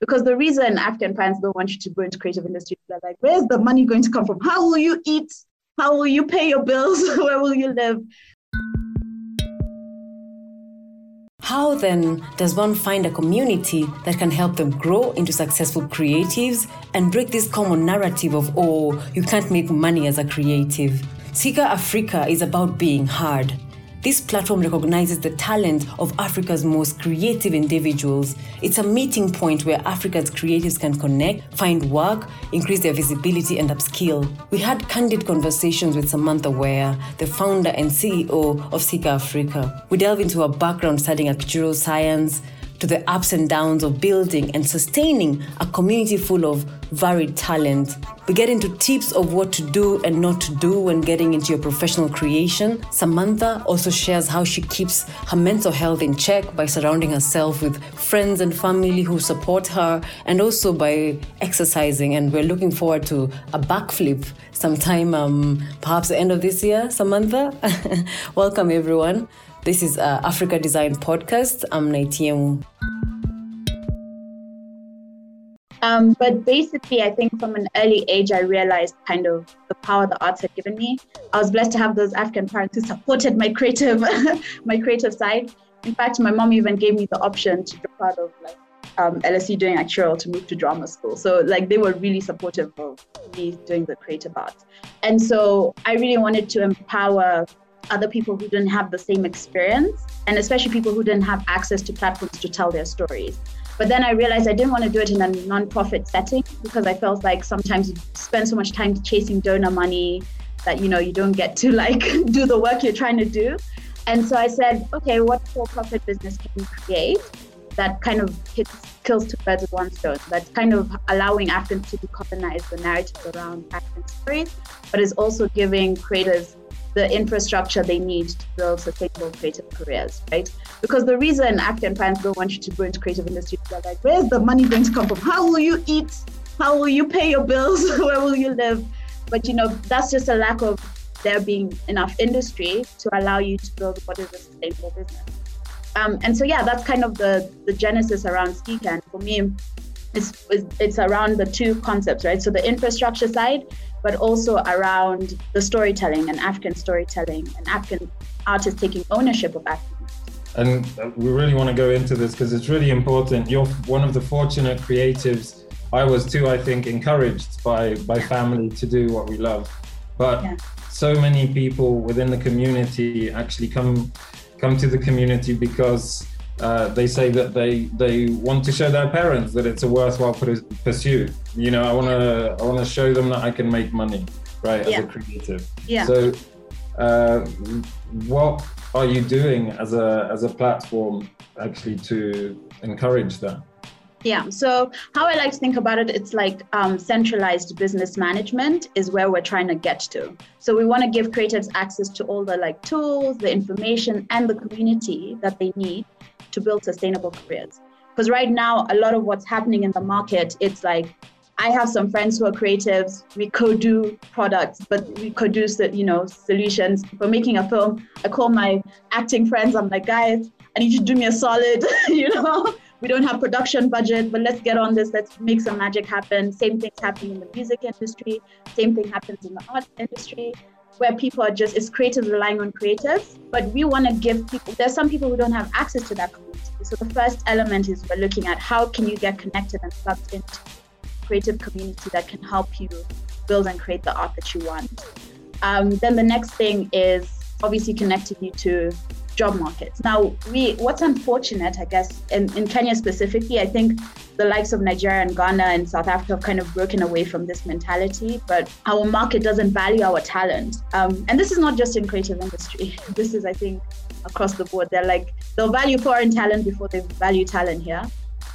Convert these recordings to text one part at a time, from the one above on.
Because the reason African parents don't want you to go into creative industries, they're like, where's the money going to come from? How will you eat? How will you pay your bills? Where will you live? How then does one find a community that can help them grow into successful creatives and break this common narrative of, oh, you can't make money as a creative? Seeker Africa is about being hard, this platform recognizes the talent of Africa's most creative individuals. It's a meeting point where Africa's creatives can connect, find work, increase their visibility, and upskill. We had candid conversations with Samantha Ware, the founder and CEO of Seeker Africa. We delve into her background studying architectural science, to the ups and downs of building and sustaining a community full of varied talent. We get into tips of what to do and not to do when getting into your professional creation. Samantha also shares how she keeps her mental health in check by surrounding herself with friends and family who support her and also by exercising. And we're looking forward to a backflip sometime, um, perhaps the end of this year. Samantha, welcome everyone. This is uh, Africa Design Podcast. I'm Naitiemu. Um, but basically, I think from an early age, I realized kind of the power the arts had given me. I was blessed to have those African parents who supported my creative, my creative side. In fact, my mom even gave me the option to drop out of like um, LSE doing actuarial to move to drama school. So like they were really supportive of me doing the creative arts. And so I really wanted to empower other people who didn't have the same experience, and especially people who didn't have access to platforms to tell their stories. But then I realized I didn't want to do it in a nonprofit setting because I felt like sometimes you spend so much time chasing donor money that you know you don't get to like do the work you're trying to do. And so I said, okay, what for-profit business can we create that kind of hits kills two birds with one stone? That's kind of allowing Africans to decolonize the narrative around African stories, but is also giving creators the infrastructure they need to build sustainable creative careers, right? Because the reason African parents don't want you to go into creative industry is like, where's the money going to come from? How will you eat? How will you pay your bills? Where will you live? But you know, that's just a lack of there being enough industry to allow you to build what is a sustainable business. Um, and so yeah, that's kind of the the genesis around. And for me, it's, it's around the two concepts, right? So the infrastructure side but also around the storytelling and African storytelling and African artists taking ownership of African. And we really want to go into this because it's really important. You're one of the fortunate creatives. I was too, I think, encouraged by by family to do what we love. But yeah. so many people within the community actually come come to the community because uh, they say that they they want to show their parents that it's a worthwhile pursuit. You know, I want to I want to show them that I can make money, right, yeah. as a creative. Yeah. So, uh, what are you doing as a as a platform actually to encourage that? Yeah. So how I like to think about it, it's like um, centralized business management is where we're trying to get to. So we want to give creatives access to all the like tools, the information, and the community that they need to build sustainable careers. Because right now, a lot of what's happening in the market, it's like I have some friends who are creatives. We co-do products, but we co-do you know solutions. For making a film, I call my acting friends. I'm like, guys, I need you to do me a solid. you know, we don't have production budget, but let's get on this. Let's make some magic happen. Same thing's happening in the music industry. Same thing happens in the art industry where people are just, it's creatives relying on creatives, but we want to give people, there's some people who don't have access to that community. So the first element is we're looking at how can you get connected and plugged into creative community that can help you build and create the art that you want. Um, then the next thing is obviously connecting you to job markets. Now, we what's unfortunate, I guess, in, in Kenya specifically, I think the likes of Nigeria and Ghana and South Africa have kind of broken away from this mentality, but our market doesn't value our talent. Um, and this is not just in creative industry. This is, I think, across the board. They're like, they'll value foreign talent before they value talent here.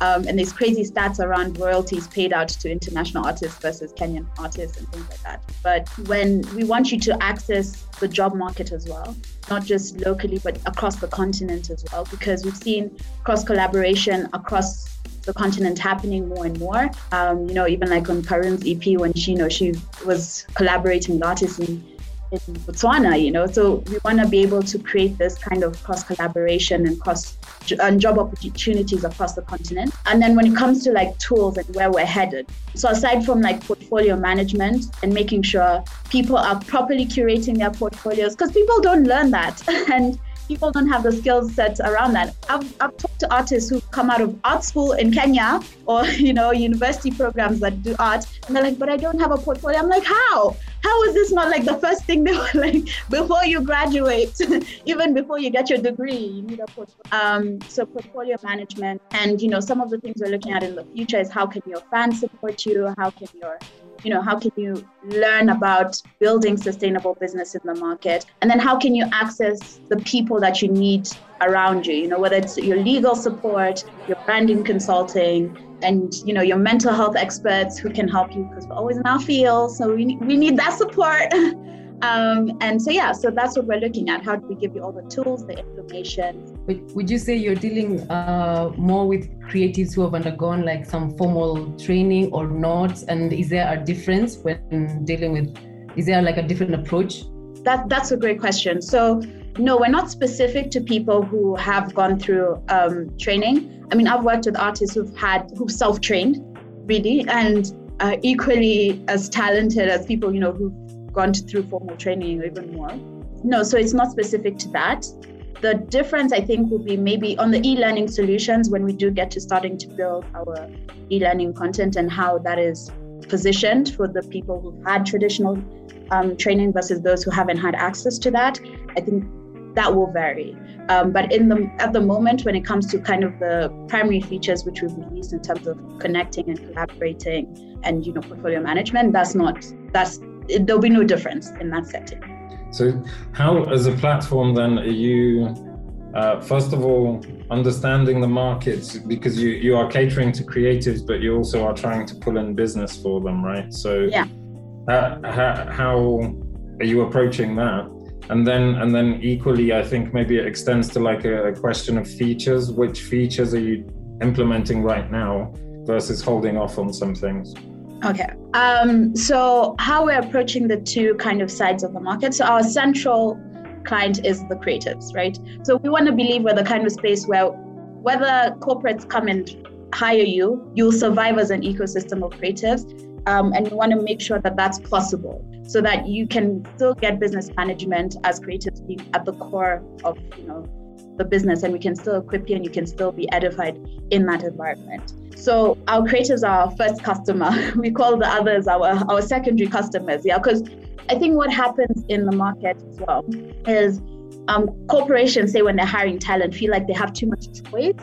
Um, and there's crazy stats around royalties paid out to international artists versus Kenyan artists and things like that. But when we want you to access the job market as well, not just locally, but across the continent as well, because we've seen cross collaboration across the continent happening more and more. Um, you know, even like on Karun's EP when she, you know, she was collaborating with artists in Botswana, you know. So we want to be able to create this kind of cross collaboration and cross and job opportunities across the continent. And then when it comes to like tools and where we're headed, so aside from like portfolio management and making sure people are properly curating their portfolios, because people don't learn that and people don't have the skill sets around that. I've, I've talked to artists who've come out of art school in Kenya or, you know, university programs that do art. And they're like, but I don't have a portfolio. I'm like, how? How is this not like the first thing they were like before you graduate, even before you get your degree, you need a portfolio. Um, so portfolio management and, you know, some of the things we're looking at in the future is how can your fans support you? How can your you know how can you learn about building sustainable business in the market and then how can you access the people that you need around you you know whether it's your legal support your branding consulting and you know your mental health experts who can help you because we're always in our field so we, we need that support Um, and so, yeah, so that's what we're looking at. How do we give you all the tools, the information? Would you say you're dealing uh, more with creatives who have undergone like some formal training or not? And is there a difference when dealing with, is there like a different approach? That, that's a great question. So, no, we're not specific to people who have gone through um, training. I mean, I've worked with artists who've had, who've self trained, really, and uh, equally as talented as people, you know, who've gone through formal training or even more. No, so it's not specific to that. The difference, I think, will be maybe on the e learning solutions when we do get to starting to build our e learning content and how that is positioned for the people who've had traditional um, training versus those who haven't had access to that. I think that will vary. Um, but in the at the moment, when it comes to kind of the primary features which we've released in terms of connecting and collaborating and you know portfolio management, that's not that's there'll be no difference in that setting. So, how, as a platform, then, are you, uh, first of all, understanding the markets because you, you are catering to creatives, but you also are trying to pull in business for them, right? So, yeah. Uh, how, how are you approaching that? And then, and then equally, I think maybe it extends to like a, a question of features. Which features are you implementing right now versus holding off on some things? Okay. Um, so how we're approaching the two kind of sides of the market. So our central client is the creatives, right? So we want to believe we're the kind of space where whether corporates come and hire you, you'll survive as an ecosystem of creatives. Um, and we want to make sure that that's possible so that you can still get business management as creatives being at the core of, you know, the business and we can still equip you and you can still be edified in that environment. So our creators are our first customer. we call the others our, our secondary customers, yeah, because I think what happens in the market as well is um, corporations say when they're hiring talent feel like they have too much choice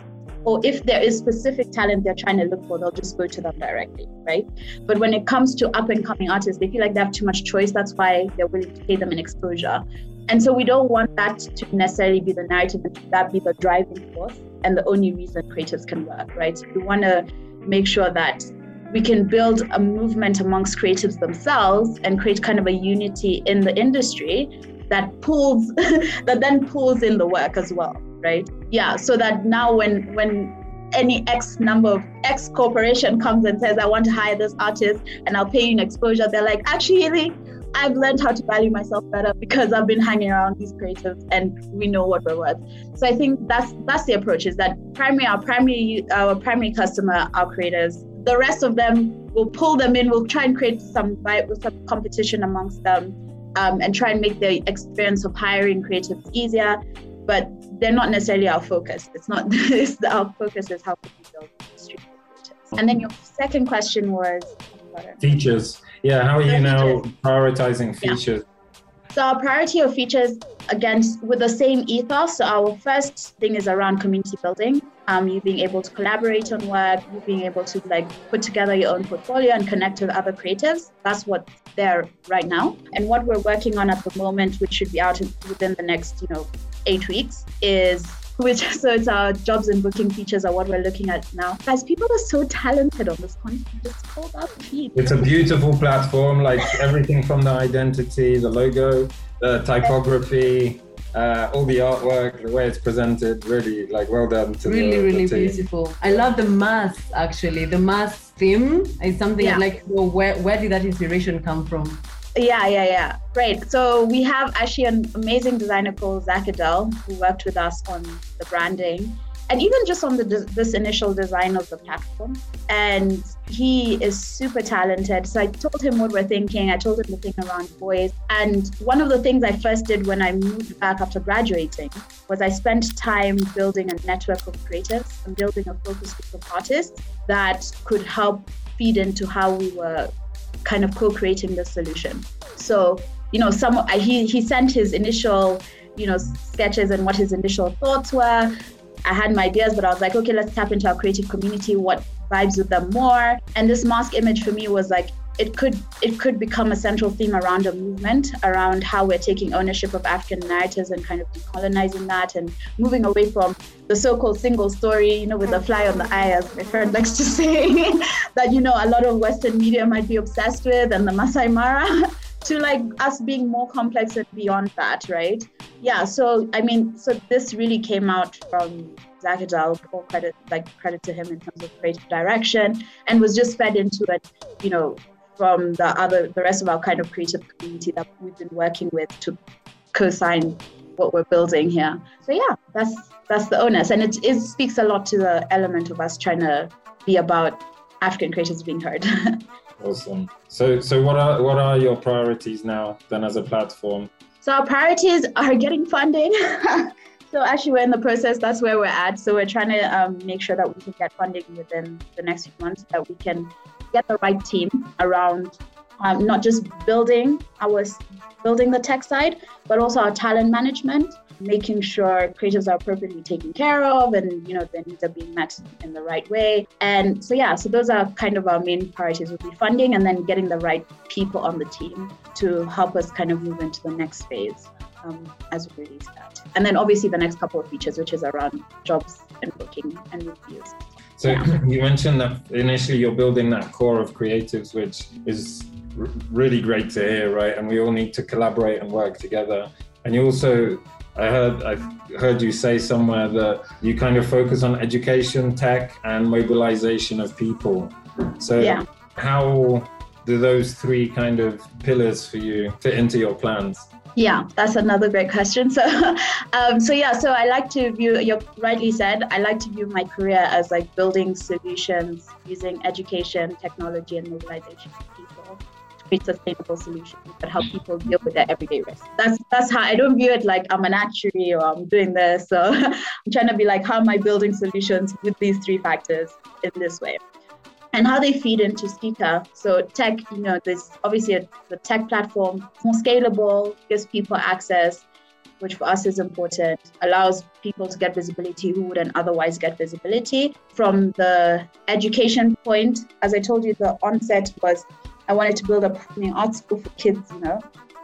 or if there is specific talent they're trying to look for, they'll just go to them directly, right? But when it comes to up and coming artists, they feel like they have too much choice. That's why they're willing to pay them an exposure. And so we don't want that to necessarily be the narrative and that be the driving force and the only reason creatives can work, right? We want to make sure that we can build a movement amongst creatives themselves and create kind of a unity in the industry that pulls that then pulls in the work as well right yeah so that now when when any X number of X corporation comes and says, I want to hire this artist and I'll pay you an exposure, they're like, actually, I've learned how to value myself better because I've been hanging around these creatives and we know what we're worth. So I think that's that's the approach is that primary our primary our primary customer our creators. The rest of them will pull them in. We'll try and create some some competition amongst them um, and try and make the experience of hiring creatives easier. But they're not necessarily our focus. It's not this. Our focus is how can we build street creatives. And then your second question was features. Yeah, how are you now prioritizing features? Yeah. So our priority of features against with the same ethos. So our first thing is around community building. Um, you being able to collaborate on work, you being able to like put together your own portfolio and connect with other creatives. That's what they're right now. And what we're working on at the moment, which should be out within the next, you know, eight weeks, is which so it's our jobs and booking features are what we're looking at now. Guys, people are so talented on this content. Just hold up feet. It's a beautiful platform, like everything from the identity, the logo, the typography. Uh, all the artwork, the way it's presented, really like well done to really, the, really the beautiful. I love the mask actually. The mask theme is something yeah. Like to know where where did that inspiration come from? Yeah, yeah, yeah. Great. So we have actually an amazing designer called Zach Adele who worked with us on the branding and even just on the this initial design of the platform. And he is super talented. So I told him what we're thinking. I told him the thing around voice. And one of the things I first did when I moved back after graduating was I spent time building a network of creatives and building a focus group of artists that could help feed into how we were kind of co-creating the solution. So, you know, some he he sent his initial you know sketches and what his initial thoughts were I had my ideas, but I was like, okay, let's tap into our creative community. What vibes with them more? And this mask image for me was like, it could it could become a central theme around a movement around how we're taking ownership of African narratives and kind of decolonizing that and moving away from the so-called single story, you know, with a fly on the eye, as my friend likes to say, that you know a lot of Western media might be obsessed with, and the Masai Mara. to like us being more complex and beyond that, right? Yeah. So I mean, so this really came out from Zach Adele, all credit like credit to him in terms of creative direction, and was just fed into it, you know, from the other the rest of our kind of creative community that we've been working with to co-sign what we're building here. So yeah, that's that's the onus, and it, it speaks a lot to the element of us trying to be about African creators being heard. Awesome. So, so what are what are your priorities now then as a platform? So our priorities are getting funding. so actually, we're in the process. That's where we're at. So we're trying to um, make sure that we can get funding within the next few months, that we can get the right team around um, not just building our building the tech side, but also our talent management making sure creatives are appropriately taken care of and you know their needs are being met in the right way. And so yeah so those are kind of our main priorities would be funding and then getting the right people on the team to help us kind of move into the next phase um, as we release that. And then obviously the next couple of features which is around jobs and booking and reviews so you mentioned that initially you're building that core of creatives which is really great to hear right and we all need to collaborate and work together and you also I heard I heard you say somewhere that you kind of focus on education, tech, and mobilization of people. So yeah. how do those three kind of pillars for you fit into your plans? Yeah, that's another great question. So, um, so yeah, so I like to view. You rightly said, I like to view my career as like building solutions using education, technology, and mobilization for people to create sustainable solutions that help people deal with their everyday risks That's that's how I don't view it like I'm an actuary or I'm doing this. So I'm trying to be like, how am I building solutions with these three factors in this way? And how they feed into Skika. So tech, you know, there's obviously a, the tech platform more scalable, gives people access, which for us is important, allows people to get visibility who wouldn't otherwise get visibility. From the education point, as I told you, the onset was I wanted to build a performing arts school for kids, you know,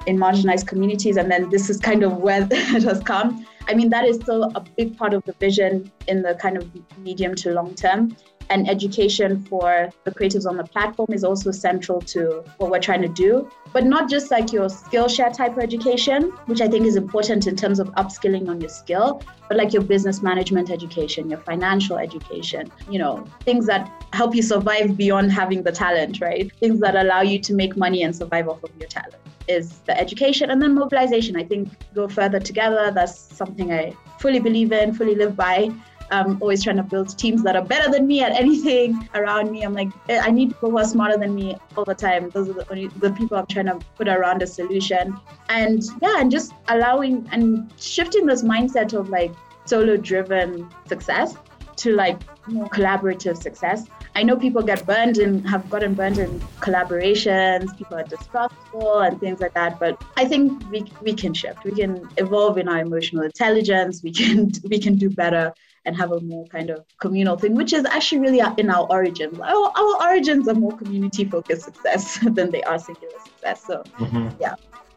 in marginalized communities. And then this is kind of where it has come. I mean, that is still a big part of the vision in the kind of medium to long term and education for the creatives on the platform is also central to what we're trying to do. But not just like your Skillshare type of education, which I think is important in terms of upskilling on your skill, but like your business management education, your financial education, you know, things that help you survive beyond having the talent, right? Things that allow you to make money and survive off of your talent is the education and then mobilization. I think go further together. That's something I fully believe in, fully live by. I'm always trying to build teams that are better than me at anything around me. I'm like, eh, I need people who are smarter than me all the time. Those are the only the people I'm trying to put around a solution. And yeah, and just allowing and shifting this mindset of like solo driven success to like more collaborative success. I know people get burned and have gotten burned in collaborations, people are distrustful and things like that. But I think we, we can shift. We can evolve in our emotional intelligence. We can we can do better and have a more kind of communal thing, which is actually really in our origins. Our, our origins are more community focused success than they are singular success. So, mm-hmm. yeah.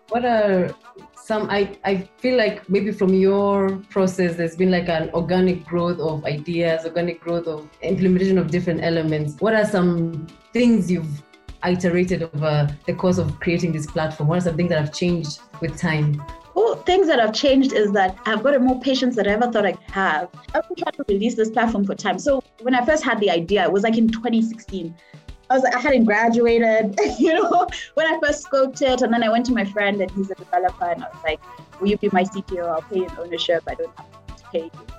What are some, I, I feel like maybe from your process, there's been like an organic growth of ideas, organic growth of implementation of different elements. What are some things you've iterated over the course of creating this platform? What are some things that have changed with time? Oh, things that have changed is that I've got more patience than I ever thought I'd have. I've been trying to release this platform for time. So when I first had the idea, it was like in 2016. I was like, I hadn't graduated, you know, when I first scoped it. And then I went to my friend and he's a developer and I was like, will you be my CTO? I'll pay you ownership. I don't have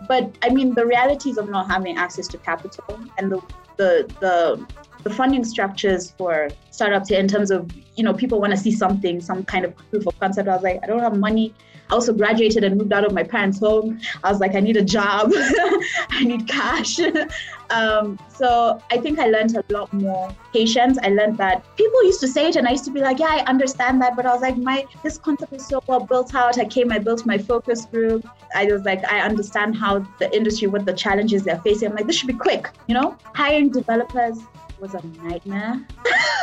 But I mean, the realities of not having access to capital and the, the, the, the funding structures for startups here in terms of, you know, people want to see something, some kind of proof of concept. I was like, I don't have money. I also graduated and moved out of my parents' home. I was like, I need a job, I need cash. um, so I think I learned a lot more patience. I learned that people used to say it, and I used to be like, yeah, I understand that, but I was like, my this concept is so well built out. I came, I built my focus group. I was like, I understand how the industry, what the challenges they're facing. I'm like, this should be quick, you know. Hiring developers was a nightmare.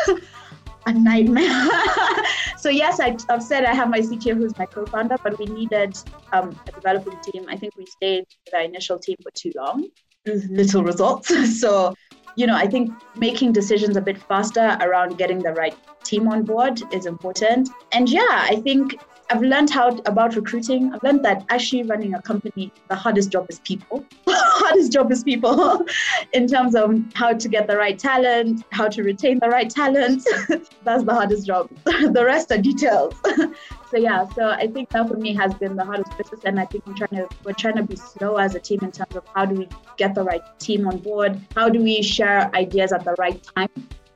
a nightmare. so yes, I, have said I have my CTO who's my co-founder, but we needed um, a developing team. I think we stayed with our initial team for too long, Mm-hmm. little results. so, you know, I think making decisions a bit faster around getting the right team on board is important. And yeah, I think I've learned how about recruiting. I've learned that actually running a company, the hardest job is people. hardest job is people in terms of how to get the right talent, how to retain the right talent. That's the hardest job. the rest are details. so yeah, so I think that for me has been the hardest process, and I think we're trying to we're trying to be slow as a team in terms of how do we get the right team on board, how do we share ideas at the right time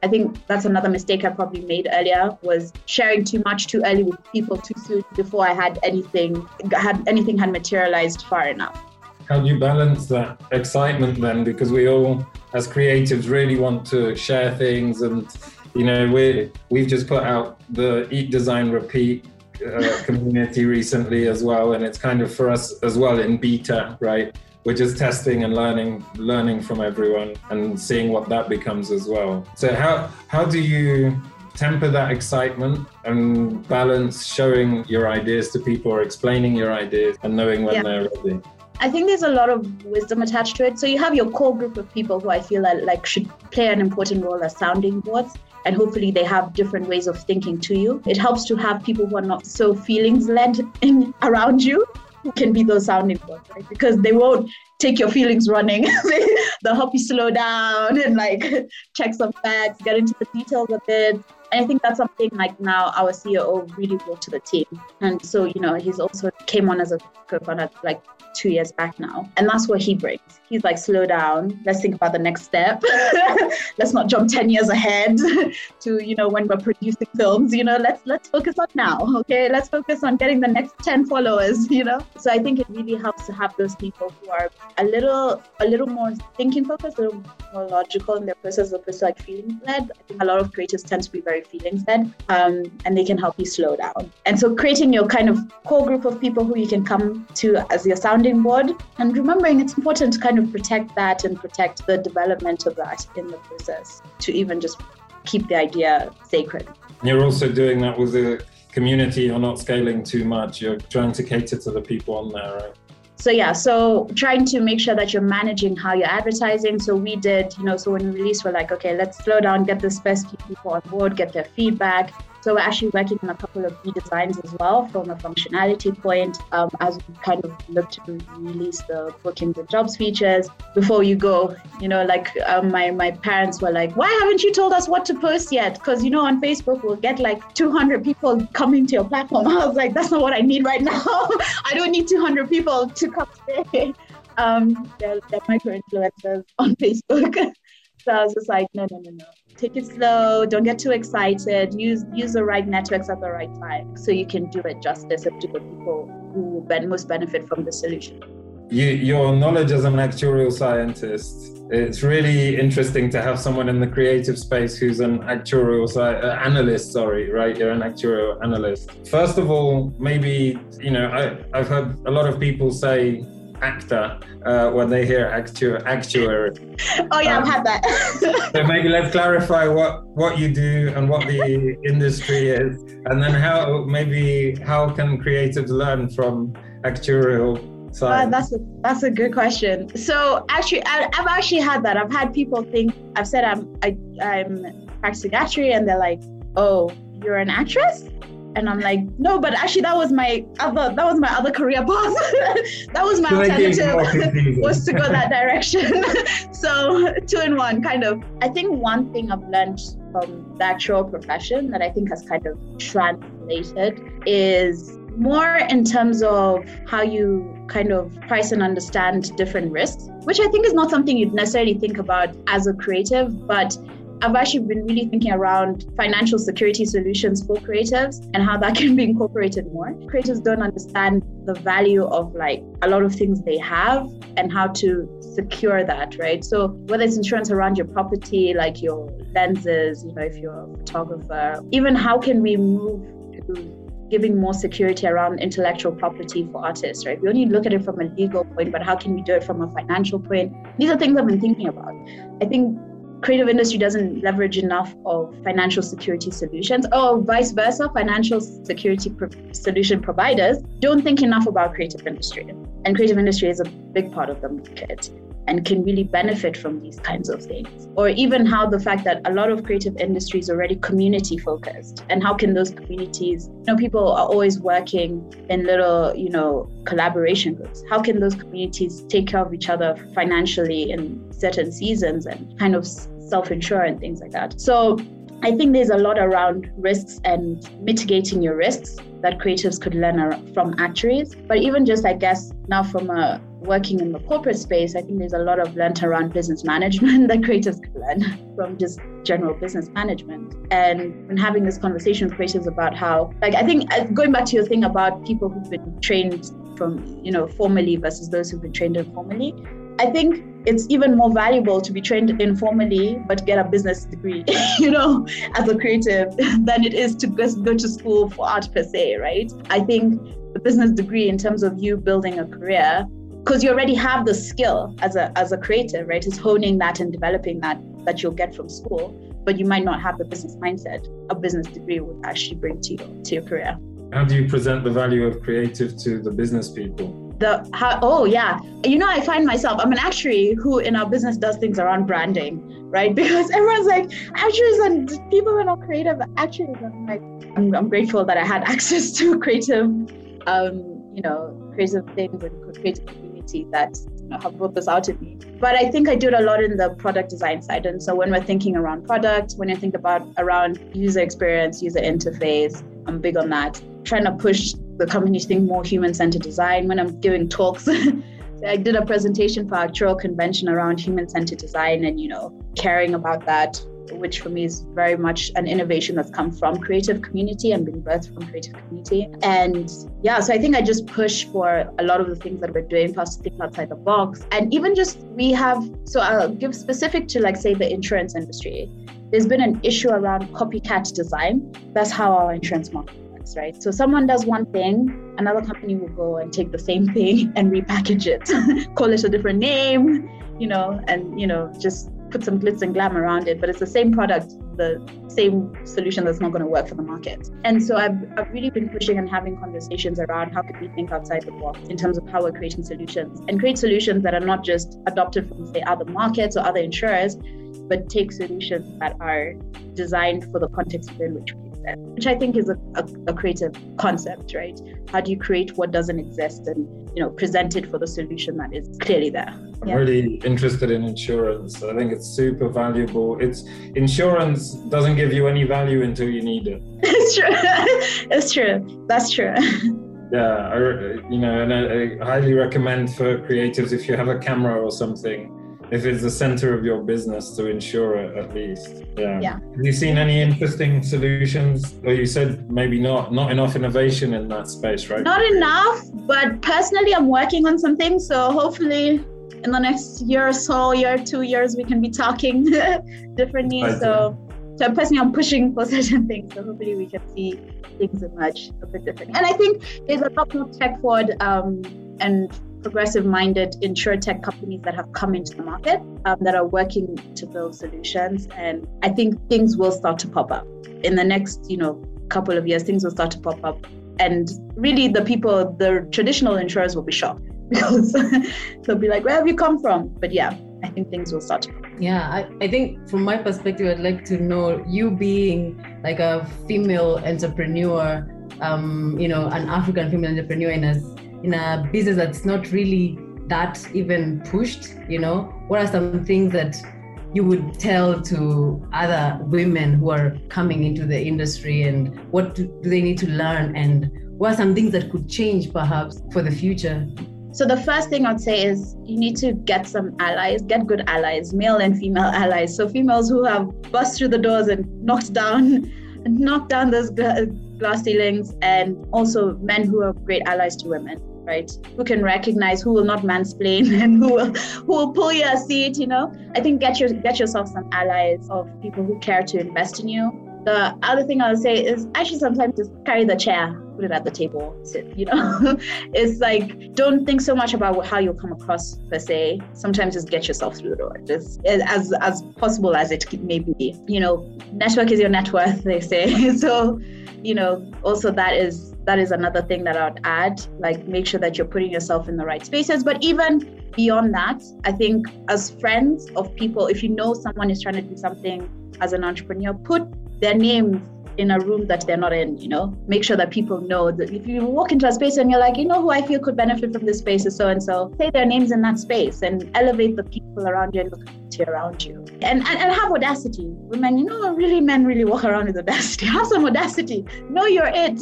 I think that's another mistake I probably made earlier was sharing too much too early with people too soon before I had anything had anything had materialized far enough. How do you balance that excitement then? Because we all, as creatives, really want to share things, and you know, we we've just put out the Eat Design Repeat uh, community recently as well, and it's kind of for us as well in beta, right? We're just testing and learning learning from everyone and seeing what that becomes as well so how how do you temper that excitement and balance showing your ideas to people or explaining your ideas and knowing when yeah. they're ready I think there's a lot of wisdom attached to it. So you have your core group of people who I feel like, like should play an important role as sounding boards and hopefully they have different ways of thinking to you. It helps to have people who are not so feelings led around you can be those sounding boards, right? Because they won't take your feelings running. they'll help you slow down and like check some facts, get into the details of it. I think that's something like now our CEO really brought to the team. And so, you know, he's also came on as a co-founder like two years back now. And that's what he brings. He's like, slow down. Let's think about the next step. let's not jump 10 years ahead to, you know, when we're producing films, you know, let's let's focus on now. Okay. Let's focus on getting the next 10 followers, you know. So I think it really helps to have those people who are a little a little more thinking focused, a little more logical in their process opposed to like feeling led. I think a lot of creators tend to be very feelings then, Um, and they can help you slow down. And so creating your kind of core group of people who you can come to as your sounding board and remembering it's important to kind of protect that and protect the development of that in the process to even just keep the idea sacred. You're also doing that with the community, you're not scaling too much, you're trying to cater to the people on there, right? So yeah so trying to make sure that you're managing how you're advertising. So we did you know so when we released we're like okay let's slow down get the best people on board get their feedback so we're actually working on a couple of redesigns as well from a functionality point um, as we kind of look to release the bookings and jobs features before you go. You know, like um, my, my parents were like, why haven't you told us what to post yet? Because, you know, on Facebook, we'll get like 200 people coming to your platform. I was like, that's not what I need right now. I don't need 200 people to come today. Um, they're, they're micro influencers on Facebook. So I was just like, no, no, no, no. Take it slow. Don't get too excited. Use use the right networks at the right time so you can do it justice to the people who most benefit from the solution. You, your knowledge as an actuarial scientist, it's really interesting to have someone in the creative space who's an actuarial uh, analyst. Sorry, right? You're an actuarial analyst. First of all, maybe you know I, I've heard a lot of people say actor uh, when they hear actu- actuary. Oh yeah, um, I've had that. so maybe let's clarify what what you do and what the industry is, and then how maybe how can creatives learn from actuarial uh, that's a that's a good question. So actually, I, have actually had that. I've had people think I've said I'm I, I'm practicing actuary, and they're like, "Oh, you're an actress." And I'm like, no, but actually that was my other that was my other career path. that was my alternative was to go that direction. so two in one, kind of. I think one thing I've learned from the actuarial profession that I think has kind of translated is more in terms of how you kind of price and understand different risks, which I think is not something you'd necessarily think about as a creative, but I've actually been really thinking around financial security solutions for creatives and how that can be incorporated more. Creatives don't understand the value of like a lot of things they have and how to secure that, right? So whether it's insurance around your property, like your lenses, you know, if you're a photographer, even how can we move to giving more security around intellectual property for artists, right? We only look at it from a legal point, but how can we do it from a financial point? These are things I've been thinking about. I think creative industry doesn't leverage enough of financial security solutions or vice versa financial security pro- solution providers don't think enough about creative industry and creative industry is a big part of the market and can really benefit from these kinds of things. Or even how the fact that a lot of creative industries already community focused and how can those communities, you know, people are always working in little, you know, collaboration groups. How can those communities take care of each other financially in certain seasons and kind of self-insure and things like that. So I think there's a lot around risks and mitigating your risks that creatives could learn from actuaries. But even just, I guess, now from a working in the corporate space, I think there's a lot of learned around business management that creatives could learn from just general business management. And when having this conversation with creatives about how, like, I think uh, going back to your thing about people who've been trained from, you know, formally versus those who've been trained informally, I think it's even more valuable to be trained informally but get a business degree, you know, as a creative than it is to just go to school for art per se, right? I think the business degree in terms of you building a career because you already have the skill as a as a creative, right? Is honing that and developing that that you'll get from school, but you might not have the business mindset a business degree would actually bring to you to your career. How do you present the value of creative to the business people? The how oh yeah. You know, I find myself, I'm an actuary who in our business does things around branding, right? Because everyone's like, actuaries and people are not creative actuaries. I'm like, I'm, I'm grateful that I had access to creative um, you know, creative things and creative community that you know, have brought this out in me. But I think I do it a lot in the product design side. And so when we're thinking around product, when you think about around user experience, user interface, I'm big on that. Trying to push the company to think more human-centered design. When I'm giving talks, I did a presentation for our actuarial convention around human-centered design and you know caring about that which for me is very much an innovation that's come from creative community and been birthed from creative community. And yeah, so I think I just push for a lot of the things that we're doing, for us to think outside the box. And even just we have, so I'll give specific to like say the insurance industry. There's been an issue around copycat design. That's how our insurance market works, right? So someone does one thing, another company will go and take the same thing and repackage it, call it a different name, you know, and you know, just put some glitz and glam around it, but it's the same product, the same solution that's not going to work for the market. And so I've, I've really been pushing and having conversations around how can we think outside the box in terms of how we're creating solutions and create solutions that are not just adopted from, say, other markets or other insurers, but take solutions that are designed for the context within which we exist, which I think is a, a, a creative concept, right? How do you create what doesn't exist and you know present it for the solution that is clearly there? I'm yeah. really interested in insurance. I think it's super valuable. It's insurance doesn't give you any value until you need it. it's true. it's true. That's true. yeah, I, you know, and I, I highly recommend for creatives if you have a camera or something, if it's the center of your business to insure it at least. Yeah. yeah. Have you seen any interesting solutions? Or you said maybe not not enough innovation in that space, right? Not enough, but personally I'm working on something. So hopefully in the next year or so, year, two years, we can be talking differently. So, so personally, I'm pushing for certain things. So hopefully, we can see things emerge a bit different. And I think there's a lot more tech forward um, and progressive minded insurtech companies that have come into the market um, that are working to build solutions. And I think things will start to pop up in the next, you know, couple of years. Things will start to pop up. And really, the people, the traditional insurers will be shocked because they'll be like, where have you come from? But yeah, I think things will start. Yeah, I, I think from my perspective, I'd like to know you being like a female entrepreneur, um, you know, an African female entrepreneur in a in a business that's not really that even pushed? You know, what are some things that you would tell to other women who are coming into the industry and what do, they need to learn and what are some things that could change perhaps for the future? So the first thing I'd say is you need to get some allies, get good allies, male and female allies. So females who have bust through the doors and knocked down, knocked down those glass ceilings, and also men who are great allies to women right? Who can recognize, who will not mansplain, and who will who will pull your seat. You know, I think get your get yourself some allies of people who care to invest in you. The other thing I'll say is actually sometimes just carry the chair, put it at the table, sit. You know, it's like don't think so much about how you'll come across per se. Sometimes just get yourself through the door, just as as possible as it may be. You know, network is your net worth, they say. so, you know, also that is that is another thing that I'd add. Like, make sure that you're putting yourself in the right spaces. But even beyond that, I think as friends of people, if you know someone is trying to do something as an entrepreneur, put their names in a room that they're not in, you know, make sure that people know that if you walk into a space and you're like, you know, who I feel could benefit from this space is so and so, say their names in that space and elevate the people around you and the community around you. And, and, and have audacity. Women, you know, really men really walk around with audacity. Have some audacity. Know you're it.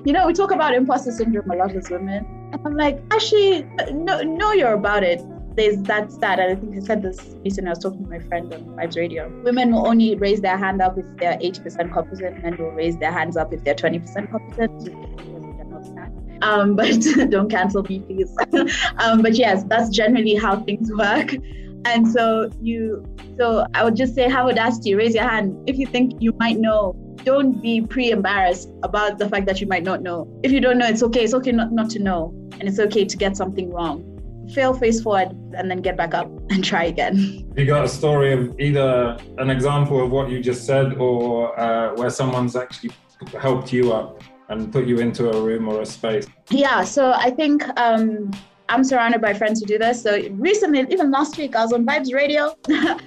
you know, we talk about imposter syndrome a lot as women. And I'm like, actually, uh, no, know you're about it there's that. I think I said this recently. I was talking to my friend on Vibes Radio. Women will only raise their hand up if they're 80% competent. Men will raise their hands up if they're 20% competent. Um, but don't cancel me, please. um, but yes, that's generally how things work. And so you, so I would just say, have audacity, raise your hand if you think you might know. Don't be pre-embarrassed about the fact that you might not know. If you don't know, it's okay. It's okay not, not to know, and it's okay to get something wrong fail face forward and then get back up and try again. You got a story of either an example of what you just said or uh, where someone's actually helped you up and put you into a room or a space. Yeah so i think um, i'm surrounded by friends who do this. So recently even last week i was on vibes radio.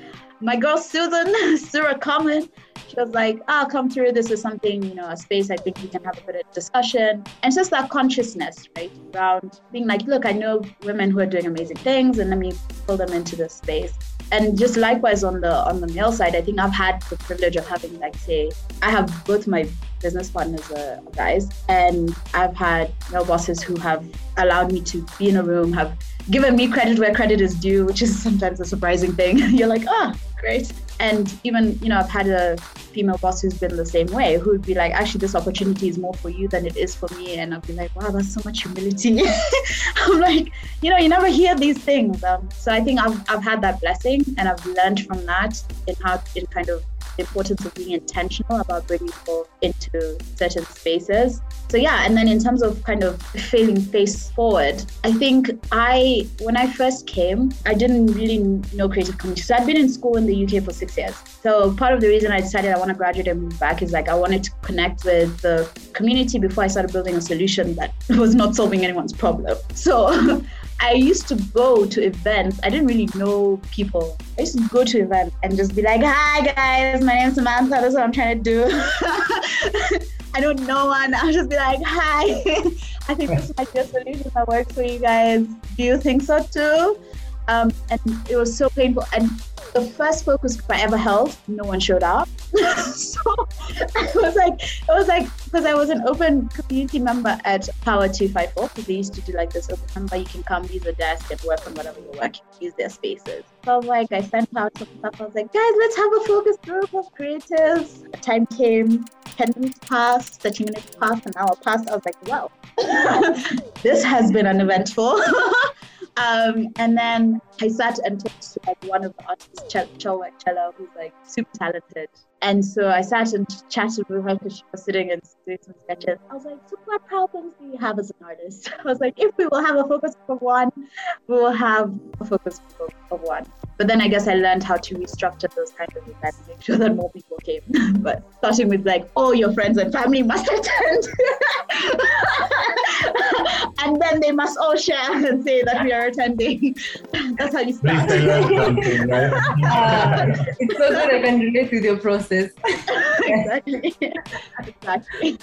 My girl susan Sura Common she was like, "I'll oh, come through. This is something, you know, a space I think we can have a bit of discussion." And just that consciousness, right, around being like, "Look, I know women who are doing amazing things, and let me pull them into this space." And just likewise on the on the male side, I think I've had the privilege of having, like, say, I have both my business partners are guys, and I've had male bosses who have allowed me to be in a room, have given me credit where credit is due, which is sometimes a surprising thing. You're like, ah, oh, great. And even, you know, I've had a female boss who's been the same way, who would be like, actually, this opportunity is more for you than it is for me. And I'd be like, wow, that's so much humility. I'm like, you know, you never hear these things. Um, so I think I've, I've had that blessing and I've learned from that in how, in kind of importance of being intentional about bringing people into certain spaces. So yeah, and then in terms of kind of failing face forward, I think I when I first came, I didn't really know creative community. So I'd been in school in the UK for six years. So part of the reason I decided I want to graduate and move back is like I wanted to connect with the community before I started building a solution that was not solving anyone's problem. So I used to go to events. I didn't really know people. I used to go to events and just be like, "Hi guys, my name's Samantha. This is what I'm trying to do." I don't know one. I'll just be like, "Hi, I think this might be a solution that works for you guys. Do you think so too?" Um, and it was so painful. And the first focus group I ever held, no one showed up. so I was like, it was like because I was an open community member at Pawa 254 because they used to do like this open member, you can come use the desk and work on whatever you're working, use their spaces. So I like, I sent out some stuff. I was like, guys, let's have a focus group of creators. creatives. Time came, 10 minutes passed, 30 minutes passed, an hour passed. I was like, wow, this has been uneventful. Um, and then I sat and talked to like one of the artists, Ch- Chelwa Cello, who's like super talented. And so I sat and chatted with her because she was sitting and doing some sketches. I was like, so what problems do you have as an artist? I was like, if we will have a focus of one, we will have a focus of one. But then I guess I learned how to restructure those kind of events, make sure that more people came. but starting with like, all your friends and family must attend. and then they must all share and say that we are attending. That's how you start. uh, it's so good I can relate with your process. exactly. exactly.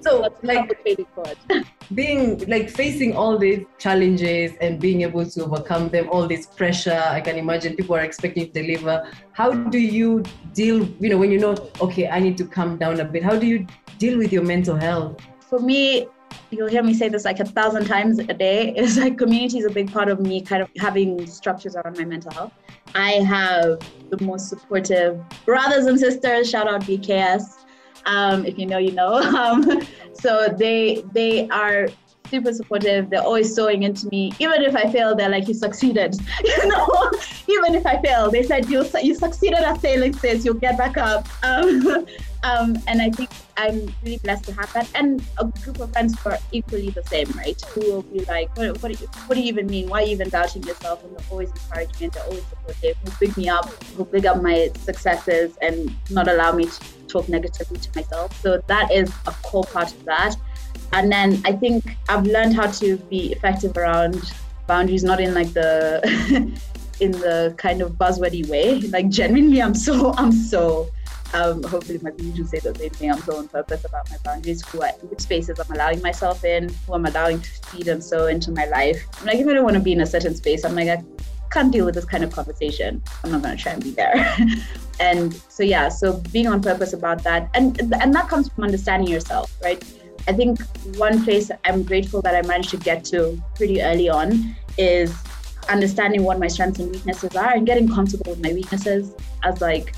So, like, being like facing all these challenges and being able to overcome them, all this pressure, I can imagine people are expecting you to deliver. How do you deal, you know, when you know, okay, I need to calm down a bit? How do you deal with your mental health? For me, you'll hear me say this like a thousand times a day is like community is a big part of me kind of having structures around my mental health i have the most supportive brothers and sisters shout out bks um, if you know you know um, so they they are super supportive they're always sowing into me even if i fail they're like you succeeded you know even if i fail they said you you succeeded at failing sis you'll get back up um, um, and I think I'm really blessed to have that, and a group of friends who are equally the same, right? Who will be like, "What, what, do, you, what do you even mean? Why are you even doubting yourself?" And they're always encouraging and they're always supportive. Who pick me up, who pick up my successes, and not allow me to talk negatively to myself. So that is a core part of that. And then I think I've learned how to be effective around boundaries, not in like the in the kind of buzzwordy way. Like genuinely, I'm so I'm so um, hopefully my people say the same thing. I'm sow on purpose about my boundaries, who I, which spaces I'm allowing myself in, who I'm allowing to feed and so into my life. I'm like, if I don't want to be in a certain space, I'm like, I can't deal with this kind of conversation. I'm not going to try and be there. and so yeah, so being on purpose about that, and and that comes from understanding yourself, right? I think one place I'm grateful that I managed to get to pretty early on is understanding what my strengths and weaknesses are and getting comfortable with my weaknesses as like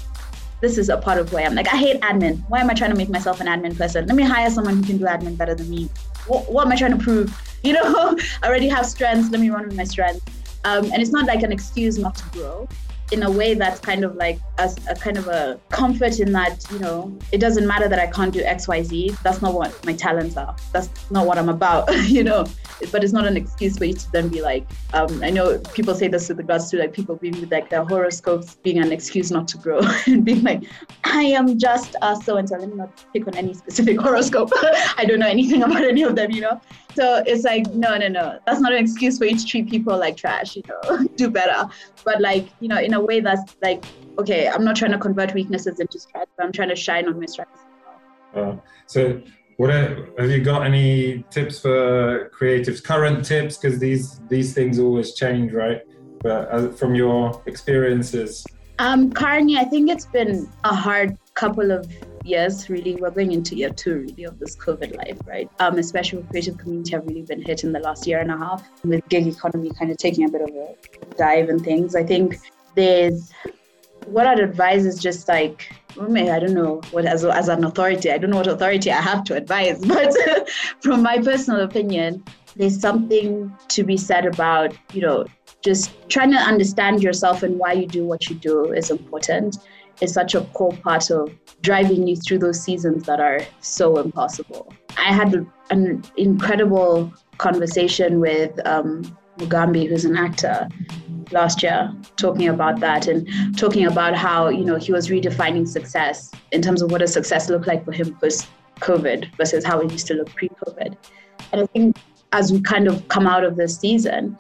this is a part of who I am. Like, I hate admin. Why am I trying to make myself an admin person? Let me hire someone who can do admin better than me. What, what am I trying to prove? You know, I already have strengths. Let me run with my strengths. Um, and it's not like an excuse not to grow in a way that's kind of like a, a, kind of a comfort in that you know it doesn't matter that i can't do xyz that's not what my talents are. That's not what i'm about you know. But it's not an excuse for you to then be like um, i know people say this with regards to like people being with like their horoscopes being an excuse not to grow and being like i am just a so and so let me not pick on any specific horoscope. I don't know anything about any of them you know so it's like, no, no, no. That's not an excuse for you to treat people like trash, you know, do better. But like, you know, in a way that's like, okay, I'm not trying to convert weaknesses into strengths, but I'm trying to shine on my strengths. Uh, so what are, have you got any tips for creatives, current tips? Because these, these things always change, right? But uh, from your experiences. Um, currently, I think it's been a hard couple of years really we're going into year two really of this covid life right? Um especially with creative community have really been hit in the last year and a half with gig economy kind of taking a bit of a dive and things. I think there's what i'd advise is just like I don't know what as, as an authority, I don't know what authority I have to advise, but from my personal opinion, there's something to be said about, you know, just trying to understand yourself and why you do what you do is important is such a core part of driving you through those seasons that are so impossible. I had an incredible conversation with um, Mugambi, who's an actor, last year, talking about that and talking about how you know he was redefining success in terms of what does success look like for him post COVID versus how it used to look pre-COVID. And I think as we kind of come out of this season,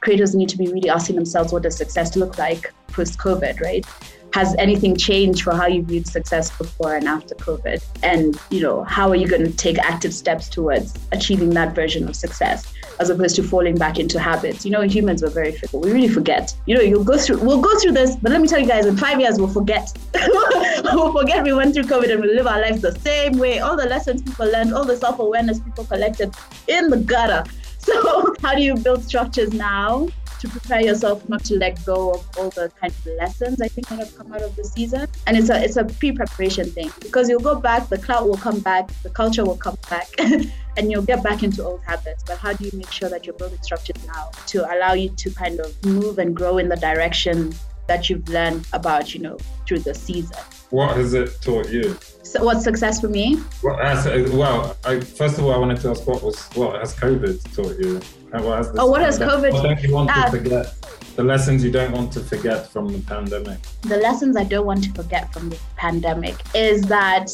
creators need to be really asking themselves what does success look like post COVID, right? Has anything changed for how you viewed success before and after COVID? And, you know, how are you going to take active steps towards achieving that version of success as opposed to falling back into habits? You know, humans are very fickle. We really forget. You know, you'll go through, we'll go through this, but let me tell you guys, in five years, we'll forget. we'll forget we went through COVID and we live our lives the same way. All the lessons people learned, all the self awareness people collected in the gutter. So, how do you build structures now to prepare yourself not to let go of all the kind of lessons I think that have come out of the season. And it's a it's a pre-preparation thing because you'll go back, the cloud will come back, the culture will come back, and you'll get back into old habits. But how do you make sure that you're building structures now to allow you to kind of move and grow in the direction that you've learned about, you know, through the season? What has it taught you? So what's success for me? Well, as, well I, first of all, I wanted to ask what was what has COVID taught you? What has oh, what has COVID? What don't you want uh, to forget? The lessons you don't want to forget from the pandemic. The lessons I don't want to forget from the pandemic is that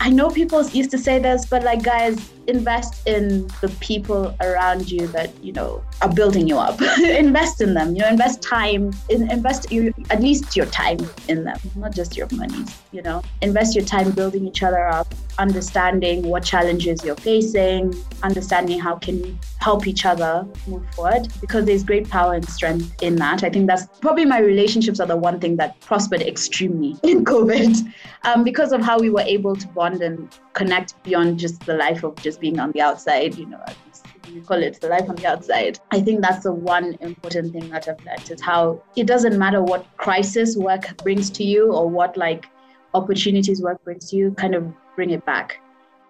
I know people used to say this, but like, guys, invest in the people around you that you know are building you up. Invest in them you know invest time in, invest at least your time in them not just your money you know. Invest your time building each other up understanding what challenges you're facing understanding how can you help each other move forward because there's great power and strength in that. I think that's probably my relationships are the one thing that prospered extremely in covid um, because of how we were able to bond and connect beyond just the life of just being on the outside, you know, we call it the life on the outside. I think that's the one important thing that I've learned is how it doesn't matter what crisis work brings to you or what like opportunities work brings to you, kind of bring it back.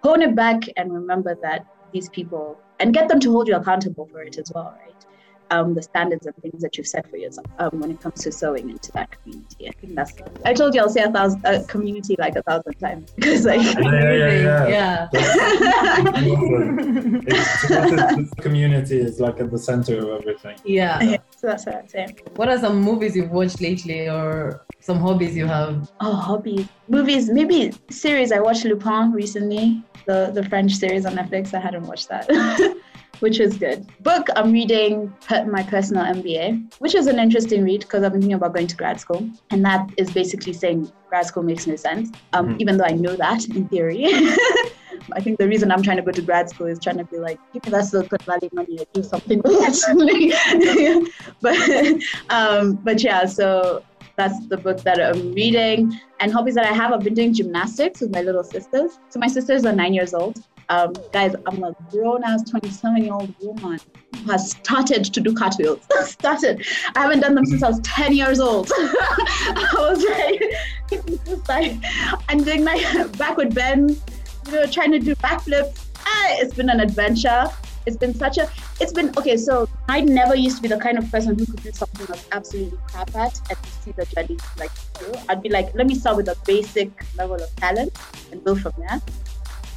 Hone it back and remember that these people and get them to hold you accountable for it as well, right? Um, the standards and things that you've set for yourself um, when it comes to sowing into that community. I think that's. I told you I'll say a thousand a community like a thousand times because like. Yeah, yeah, yeah. yeah. community is like at the center of everything. Yeah. yeah. So that's what I'd say. What are some movies you've watched lately, or some hobbies you have? Oh, hobbies, movies, maybe series. I watched Lupin recently, the the French series on Netflix. I hadn't watched that. which is good. Book, I'm reading my personal MBA, which is an interesting read because I've been thinking about going to grad school. And that is basically saying grad school makes no sense, um, mm-hmm. even though I know that in theory. I think the reason I'm trying to go to grad school is trying to be like, give me that Silicon Valley money to do something with but, um, but yeah, so that's the book that I'm reading. And hobbies that I have, I've been doing gymnastics with my little sisters. So my sisters are nine years old. Um, guys, I'm a grown ass 27 year old woman who has started to do cartwheels. started. I haven't done them since I was 10 years old. I was like, like, I'm doing my backward bends, you know, trying to do backflips. Ah, it's been an adventure. It's been such a, it's been, okay, so I never used to be the kind of person who could do something I was absolutely crap at and see the journey like through. I'd be like, let me start with a basic level of talent and build from there.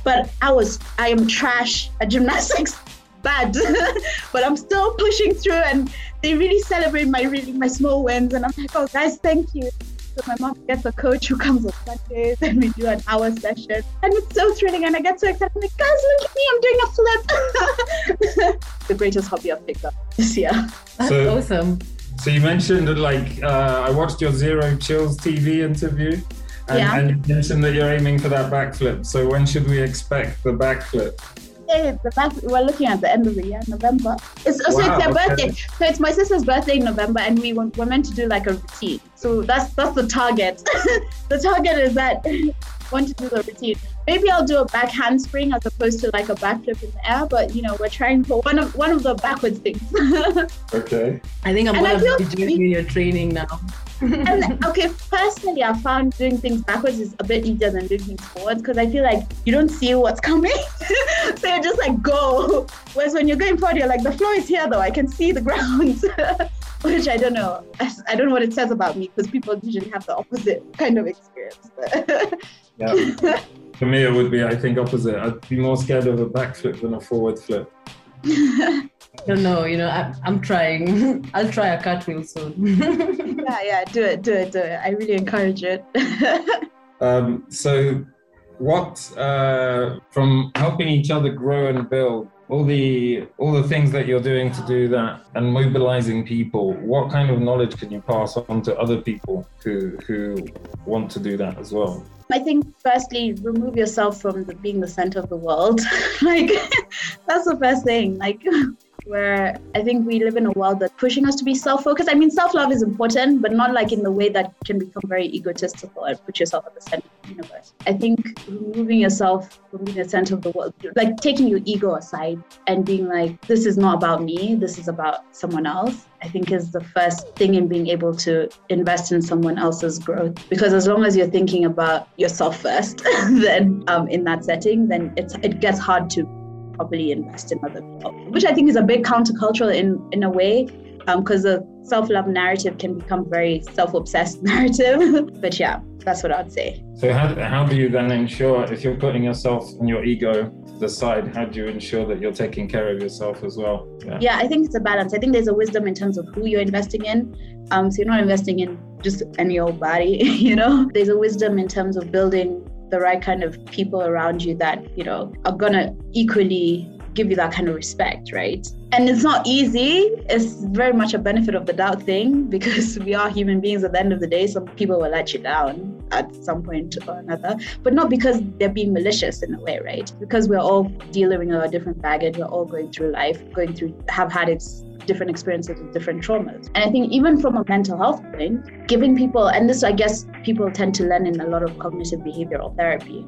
But I was, I am trash at gymnastics, bad. but I'm still pushing through, and they really celebrate my really my small wins. And I'm like, oh guys, thank you. So my mom gets a coach who comes on Sundays, and we do an hour session, and it's so thrilling. And I get so excited. I'm like, guys, look at me, I'm doing a flip. the greatest hobby I've picked up this year. That's so, awesome. So you mentioned that, like, uh, I watched your Zero Chills TV interview. And, yeah. and you mentioned that you're aiming for that backflip. So when should we expect the backflip? Hey, the back, we're looking at the end of the year, November. It's, oh, wow, so it's their okay. birthday. So it's my sister's birthday in November, and we we're meant to do like a routine. So that's that's the target. the target is that want to do the routine. Maybe I'll do a back handspring as opposed to like a backflip in the air, but you know, we're trying for one of one of the backwards things. okay. I think I'm and gonna be doing your training now. And okay, personally, I found doing things backwards is a bit easier than doing things forwards because I feel like you don't see what's coming, so you're just like go. Whereas when you're going forward, you're like, the floor is here though. I can see the ground. Which I don't know. I don't know what it says about me because people usually have the opposite kind of experience. yeah. For me, it would be, I think, opposite. I'd be more scared of a backflip than a forward flip. don't know. You know, I, I'm trying. I'll try a cartwheel soon. yeah, yeah, do it, do it, do it. I really encourage it. um, so, what uh, from helping each other grow and build? All the all the things that you're doing to do that and mobilizing people what kind of knowledge can you pass on to other people who who want to do that as well I think firstly, remove yourself from the, being the center of the world. like that's the first thing. Like where I think we live in a world that's pushing us to be self-focused. I mean, self-love is important, but not like in the way that can become very egotistical and put yourself at the center of the universe. I think removing yourself from being the center of the world, like taking your ego aside and being like, this is not about me, this is about someone else. I think is the first thing in being able to invest in someone else's growth. Because as long as you're thinking about yourself first, then um, in that setting, then it's it gets hard to properly invest in other people, which I think is a big countercultural in in a way, because um, the self-love narrative can become very self-obsessed narrative. but yeah, that's what I'd say. So how how do you then ensure if you're putting yourself and your ego to the side, how do you ensure that you're taking care of yourself as well? Yeah. yeah, I think it's a balance. I think there's a wisdom in terms of who you're investing in. Um, so you're not investing in just any old body, you know. There's a wisdom in terms of building the right kind of people around you that, you know, are gonna equally give you that kind of respect, right? And it's not easy. It's very much a benefit of the doubt thing because we are human beings at the end of the day. Some people will let you down at some point or another, but not because they're being malicious in a way, right? Because we're all dealing with a different baggage. We're all going through life, going through, have had its different experiences with different traumas. And I think even from a mental health point, giving people, and this I guess people tend to learn in a lot of cognitive behavioral therapy.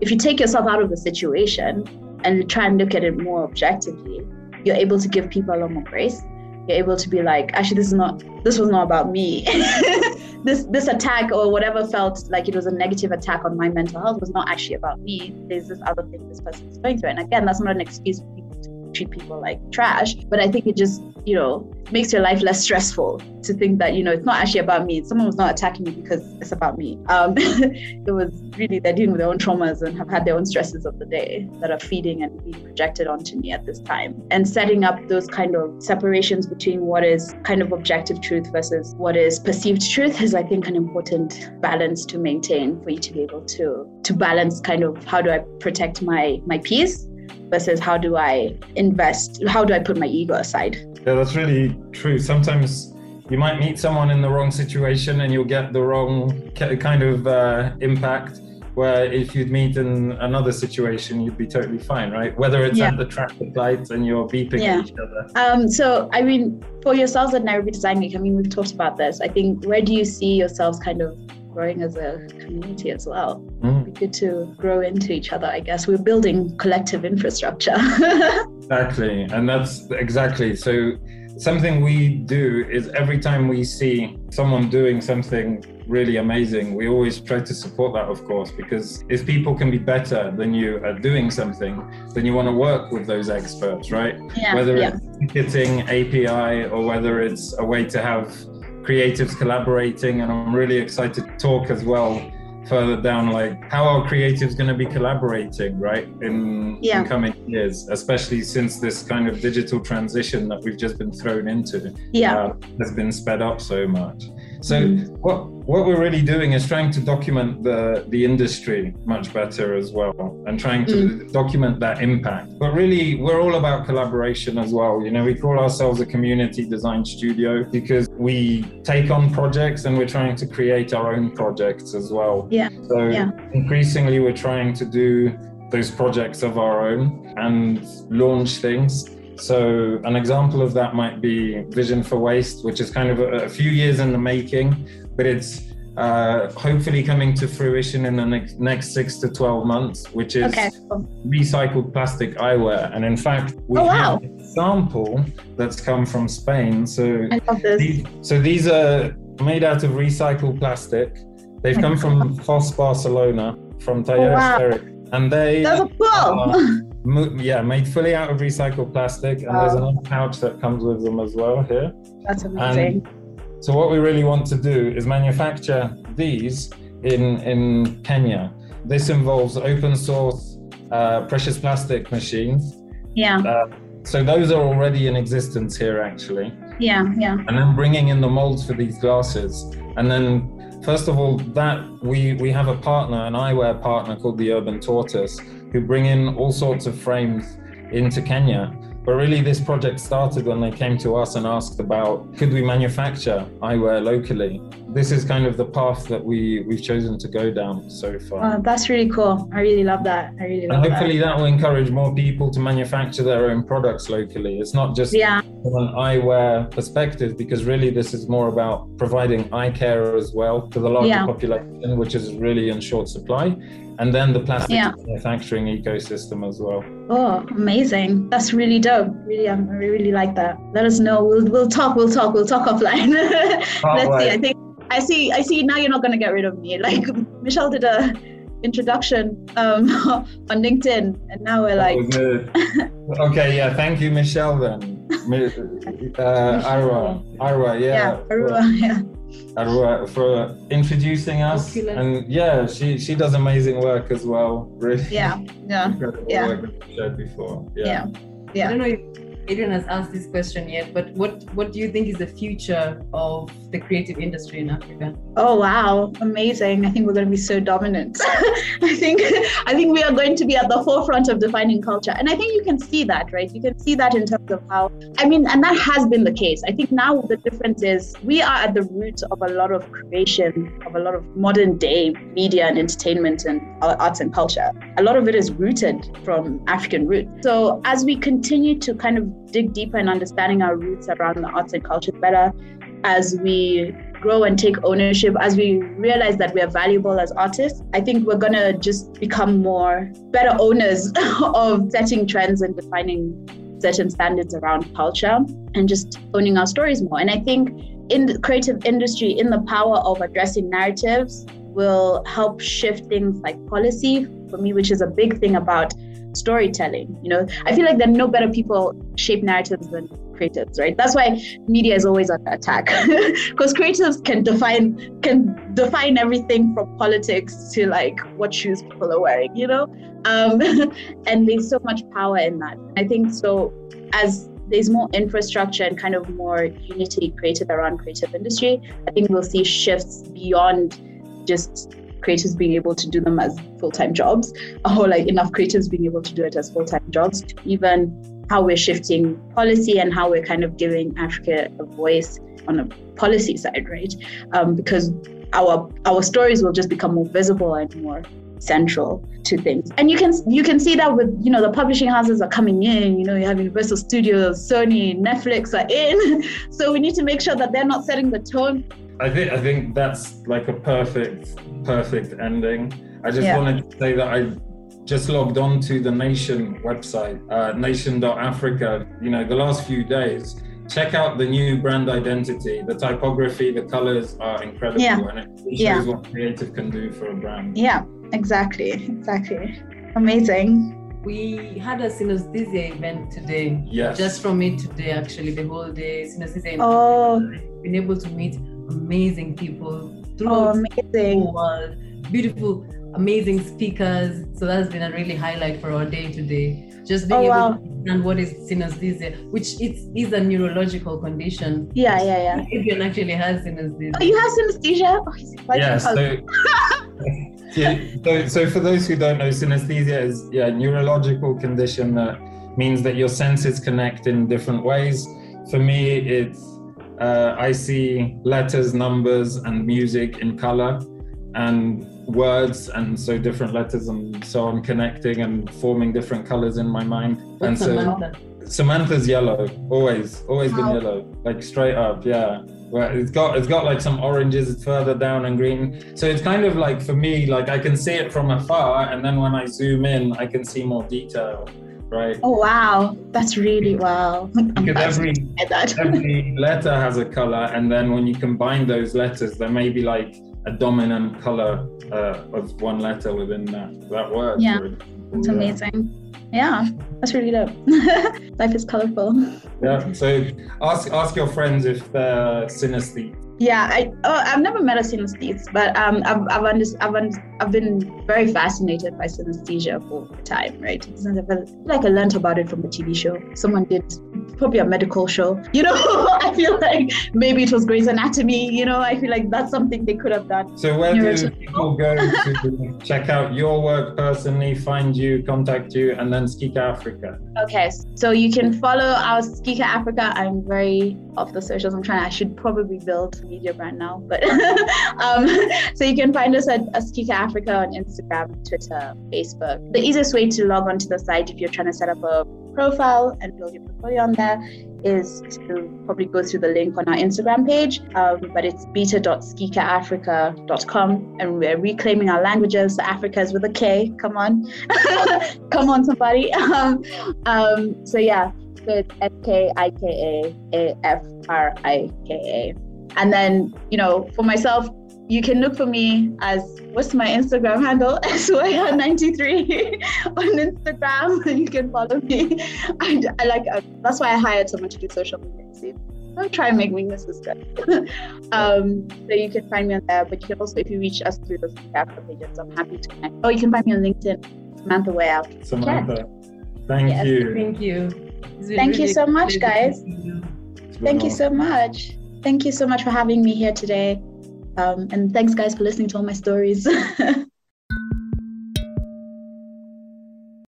If you take yourself out of the situation and try and look at it more objectively, you're able to give people a lot more grace. You're able to be like, actually, this is not, this was not about me. this this attack or whatever felt like it was a negative attack on my mental health was not actually about me. There's this other thing this person is going through. And again, that's not an excuse for people to treat people like trash, but I think it just you know, makes your life less stressful to think that, you know, it's not actually about me. Someone was not attacking me because it's about me. Um, it was really they're dealing with their own traumas and have had their own stresses of the day that are feeding and being projected onto me at this time. And setting up those kind of separations between what is kind of objective truth versus what is perceived truth is, I think, an important balance to maintain for you to be able to to balance kind of how do I protect my my peace versus how do I invest, how do I put my ego aside? Yeah, that's really true. Sometimes you might meet someone in the wrong situation and you'll get the wrong kind of uh, impact. Where if you'd meet in another situation, you'd be totally fine, right? Whether it's yeah. at the traffic lights and you're beeping yeah. at each other. Um, so, I mean, for yourselves at Nairobi Design Week, I mean, we've talked about this. I think where do you see yourselves kind of growing as a community as well. Mm. Be good to grow into each other, I guess. We're building collective infrastructure. exactly. And that's exactly so something we do is every time we see someone doing something really amazing, we always try to support that, of course, because if people can be better than you at doing something, then you want to work with those experts, right? Yeah, whether yeah. it's ticketing, API, or whether it's a way to have creatives collaborating, and I'm really excited to talk as well further down like how are creatives going to be collaborating right in, yeah. in, coming years especially since this kind of digital transition that we've just been thrown into yeah. Uh, has been sped up so much so mm. what what we're really doing is trying to document the the industry much better as well, and trying to mm. document that impact. But really, we're all about collaboration as well. You know, we call ourselves a community design studio because we take on projects and we're trying to create our own projects as well. Yeah. So yeah. increasingly, we're trying to do those projects of our own and launch things so, an example of that might be Vision for Waste, which is kind of a, a few years in the making, but it's uh, hopefully coming to fruition in the next, next six to 12 months, which is okay. recycled plastic eyewear. And in fact, we oh, wow. have a sample that's come from Spain. So, these, so these are made out of recycled plastic. They've come from FOSS Barcelona, from Talleres oh, wow. and they. That's cool. Yeah, made fully out of recycled plastic, and there's another pouch that comes with them as well here. That's amazing. And so what we really want to do is manufacture these in in Kenya. This involves open source uh, precious plastic machines. Yeah. Uh, so those are already in existence here, actually. Yeah, yeah. And then bringing in the molds for these glasses, and then first of all, that we we have a partner, an eyewear partner called the Urban Tortoise who bring in all sorts of frames into Kenya. But really, this project started when they came to us and asked about could we manufacture eyewear locally. This is kind of the path that we we've chosen to go down so far. Oh, that's really cool. I really love that. I really love and hopefully that. that will encourage more people to manufacture their own products locally. It's not just yeah. from an eyewear perspective, because really this is more about providing eye care as well to the larger yeah. population, which is really in short supply and then the plastic yeah. manufacturing ecosystem as well. Oh, amazing! That's really dope. Really, um, I really like that. Let us know. We'll we'll talk. We'll talk. We'll talk offline. Let's see. I think I see. I see. Now you're not gonna get rid of me. Like Michelle did a introduction um, on LinkedIn, and now we're like. okay. Yeah. Thank you, Michelle. Then. Uh, Arwa. Arwa. Yeah. Yeah. Arwa. Yeah. Arwa for introducing us. And yeah, she she does amazing work as well. Really. Yeah. Yeah. yeah. Work shared before. Yeah. yeah. yeah. I don't know if Adrian has asked this question yet, but what what do you think is the future of the creative industry in Africa? Oh wow, amazing! I think we're going to be so dominant. I think I think we are going to be at the forefront of defining culture, and I think you can see that, right? You can see that in terms of how I mean, and that has been the case. I think now the difference is we are at the root of a lot of creation, of a lot of modern day media and entertainment and arts and culture. A lot of it is rooted from African roots. So as we continue to kind of dig deeper in understanding our roots around the arts and culture better, as we grow and take ownership, as we realize that we are valuable as artists, I think we're going to just become more better owners of setting trends and defining certain standards around culture and just owning our stories more. And I think in the creative industry, in the power of addressing narratives, will help shift things like policy for me, which is a big thing about storytelling. You know, I feel like there are no better people shape narratives than creatives, right? That's why media is always under attack because creatives can define can define everything from politics to like what shoes people are wearing, you know, um, and there's so much power in that. I think so as there's more infrastructure and kind of more unity created around creative industry, I think we'll see shifts beyond just creators being able to do them as full-time jobs or like enough creators being able to do it as full-time jobs even how we're shifting policy and how we're kind of giving africa a voice on a policy side right? Um, because our our stories will just become more visible and more central to things. And you can you can see that with you know the publishing houses are coming in you know you have universal studios sony netflix are in. So we need to make sure that they're not setting the tone I think I think that's like a perfect perfect ending. I just yeah. wanted to say that I just logged on to the Nation website, uh, nation.africa. You know, the last few days. Check out the new brand identity. The typography, the colors are incredible, yeah. and it shows yeah. what creative can do for a brand. Yeah, exactly, exactly. Amazing. We had a synesthesia event today. Yes. Just from it today, actually, the whole day. Synesthesia. Oh. Been able to meet amazing people throughout oh, amazing. the world, beautiful, amazing speakers. So that's been a really highlight for our day today. Just being oh, able wow. to understand what is synesthesia, which is, is a neurological condition. Yeah, yeah, yeah. Adrian actually has synesthesia. Oh, you have synesthesia? Oh, yeah, so, yeah, so, so for those who don't know, synesthesia is yeah, a neurological condition that means that your senses connect in different ways. For me, it's uh, I see letters, numbers, and music in color and words, and so different letters, and so I'm connecting and forming different colors in my mind. What's and so Samantha? Samantha's yellow, always, always been yellow, like straight up, yeah. Well, it's got it's got like some oranges further down and green. So it's kind of like for me, like I can see it from afar, and then when I zoom in, I can see more detail right? Oh wow, that's really wow. Because every every letter has a color, and then when you combine those letters, there may be like a dominant color uh, of one letter within that that word. Yeah, it's yeah. amazing. Yeah, that's really dope. Life is colorful. Yeah. So ask ask your friends if they're synesthete yeah, I oh, I've never met a synesthete, but um, I've I've, under, I've, I've been very fascinated by synesthesia for a time, right? Like I learned about it from a TV show. Someone did probably a medical show. You know, I feel like maybe it was Grey's Anatomy. You know, I feel like that's something they could have done. So where do people go to check out your work personally, find you, contact you, and then Skika Afrika? Okay, so you can follow our Skika Afrika. I'm very off the socials. I'm trying. I should probably build media brand now, but um, so you can find us at Askika Africa on Instagram, Twitter, Facebook. The easiest way to log onto the site if you're trying to set up a profile and build your portfolio on there is to probably go through the link on our Instagram page, um, but it's beta.skikaafrika.com and we're reclaiming our languages. So Africa is with a K. Come on. Come on, somebody. Um, um, so yeah, so it's S K I K A A F R I K A. And then, you know, for myself, you can look for me as what's my Instagram handle? SYR93 on Instagram. You can follow me. I, I like uh, that's why I hired someone to do social media. See, don't try and make me assistant. um, so you can find me on there, but you can also, if you reach us through those Africa pages, I'm happy to connect. Oh, you can find me on LinkedIn, Samantha Way Out. Samantha, thank yes. you. Thank you. Thank really you so much, guys. Thank you so much. Thank you so much for having me here today. Um, and thanks, guys, for listening to all my stories.